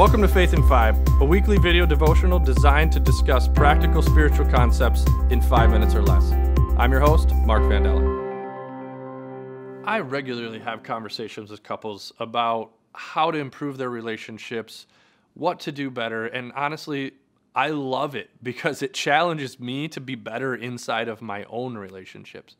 Welcome to Faith in Five, a weekly video devotional designed to discuss practical spiritual concepts in five minutes or less. I'm your host, Mark Vandella. I regularly have conversations with couples about how to improve their relationships, what to do better, and honestly, I love it because it challenges me to be better inside of my own relationships.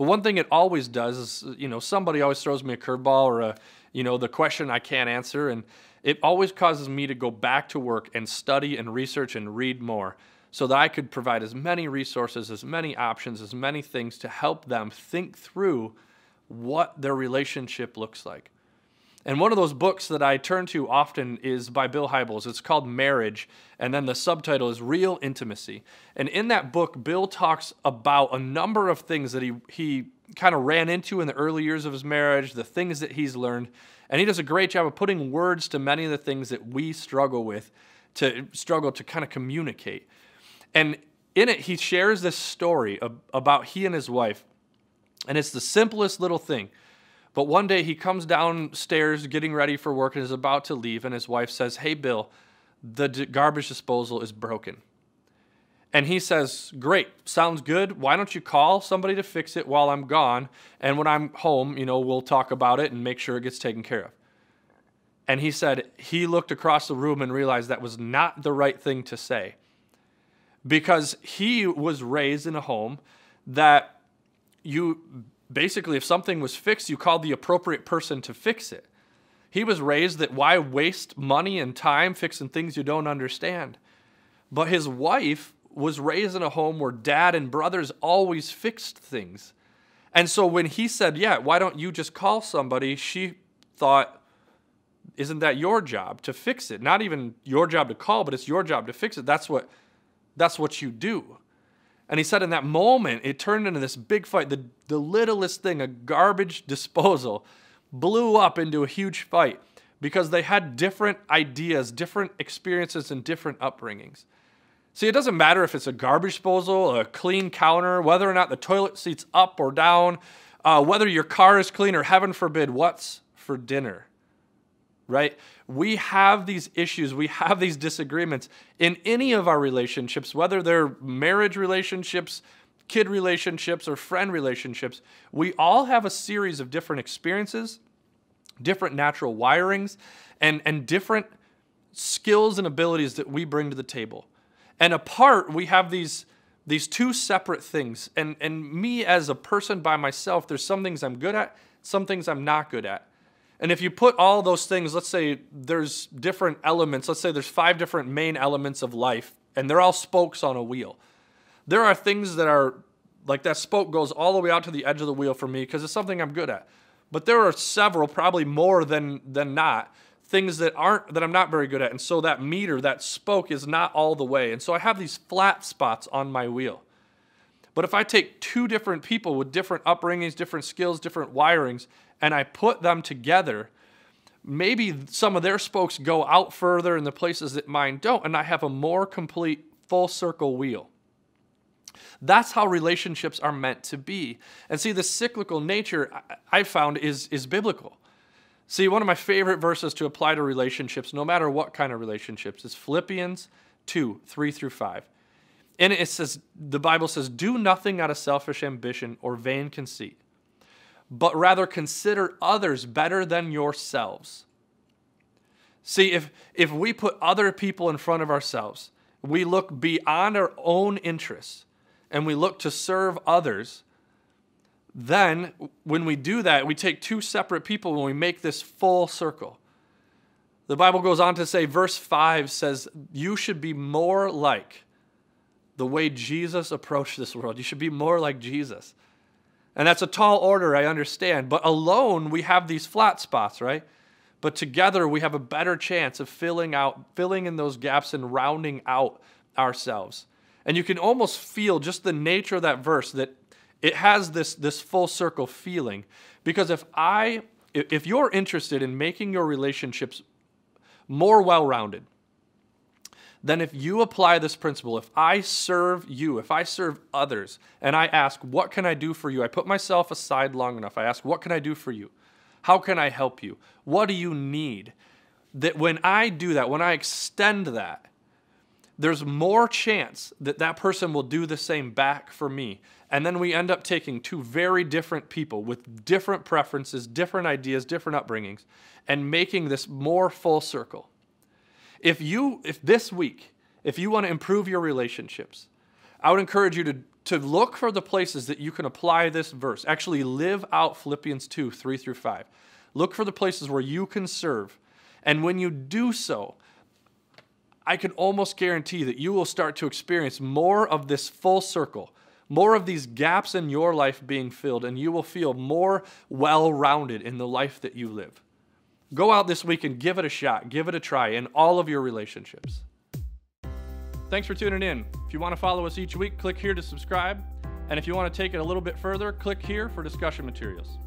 But one thing it always does is, you know, somebody always throws me a curveball or a, you know, the question I can't answer. And it always causes me to go back to work and study and research and read more so that I could provide as many resources, as many options, as many things to help them think through what their relationship looks like. And one of those books that I turn to often is by Bill Hybels. It's called Marriage, and then the subtitle is Real Intimacy. And in that book, Bill talks about a number of things that he, he kind of ran into in the early years of his marriage, the things that he's learned. And he does a great job of putting words to many of the things that we struggle with, to struggle to kind of communicate. And in it, he shares this story of, about he and his wife. And it's the simplest little thing. But one day he comes downstairs getting ready for work and is about to leave, and his wife says, Hey, Bill, the garbage disposal is broken. And he says, Great, sounds good. Why don't you call somebody to fix it while I'm gone? And when I'm home, you know, we'll talk about it and make sure it gets taken care of. And he said he looked across the room and realized that was not the right thing to say because he was raised in a home that you basically, if something was fixed, you called the appropriate person to fix it. He was raised that why waste money and time fixing things you don't understand. But his wife was raised in a home where dad and brothers always fixed things. And so when he said, Yeah, why don't you just call somebody? She thought, Isn't that your job to fix it? Not even your job to call, but it's your job to fix it. That's what that's what you do. And he said in that moment, it turned into this big fight. The, the littlest thing, a garbage disposal, blew up into a huge fight because they had different ideas, different experiences, and different upbringings. See, it doesn't matter if it's a garbage disposal, a clean counter, whether or not the toilet seat's up or down, uh, whether your car is clean, or heaven forbid, what's for dinner right? We have these issues, we have these disagreements in any of our relationships, whether they're marriage relationships, kid relationships, or friend relationships. We all have a series of different experiences, different natural wirings, and, and different skills and abilities that we bring to the table. And apart, we have these these two separate things. And and me as a person by myself, there's some things I'm good at, some things I'm not good at. And if you put all those things, let's say there's different elements, let's say there's five different main elements of life, and they're all spokes on a wheel. There are things that are like that spoke goes all the way out to the edge of the wheel for me because it's something I'm good at. But there are several, probably more than than not, things that aren't that I'm not very good at. And so that meter, that spoke is not all the way. And so I have these flat spots on my wheel. But if I take two different people with different upbringings, different skills, different wirings, and I put them together, maybe some of their spokes go out further in the places that mine don't, and I have a more complete full circle wheel. That's how relationships are meant to be. And see, the cyclical nature I found is, is biblical. See, one of my favorite verses to apply to relationships, no matter what kind of relationships, is Philippians 2 3 through 5. And it says, the Bible says, do nothing out of selfish ambition or vain conceit but rather consider others better than yourselves. See, if, if we put other people in front of ourselves, we look beyond our own interests and we look to serve others, then when we do that, we take two separate people and we make this full circle. The Bible goes on to say, verse 5 says, You should be more like the way Jesus approached this world. You should be more like Jesus. And that's a tall order, I understand. But alone, we have these flat spots, right? But together, we have a better chance of filling out, filling in those gaps and rounding out ourselves. And you can almost feel just the nature of that verse that it has this, this full circle feeling. Because if I, if you're interested in making your relationships more well rounded, then if you apply this principle, if I serve you, if I serve others, and I ask, What can I do for you? I put myself aside long enough. I ask, What can I do for you? How can I help you? What do you need? that when I do that, when I extend that, there's more chance that that person will do the same back for me. And then we end up taking two very different people with different preferences, different ideas, different upbringings, and making this more full circle. If you, if this week, if you want to improve your relationships, I would encourage you to, to look for the places that you can apply this verse. Actually, live out Philippians 2 3 through 5. Look for the places where you can serve. And when you do so, I can almost guarantee that you will start to experience more of this full circle, more of these gaps in your life being filled, and you will feel more well rounded in the life that you live. Go out this week and give it a shot, give it a try in all of your relationships. Thanks for tuning in. If you want to follow us each week, click here to subscribe. And if you want to take it a little bit further, click here for discussion materials.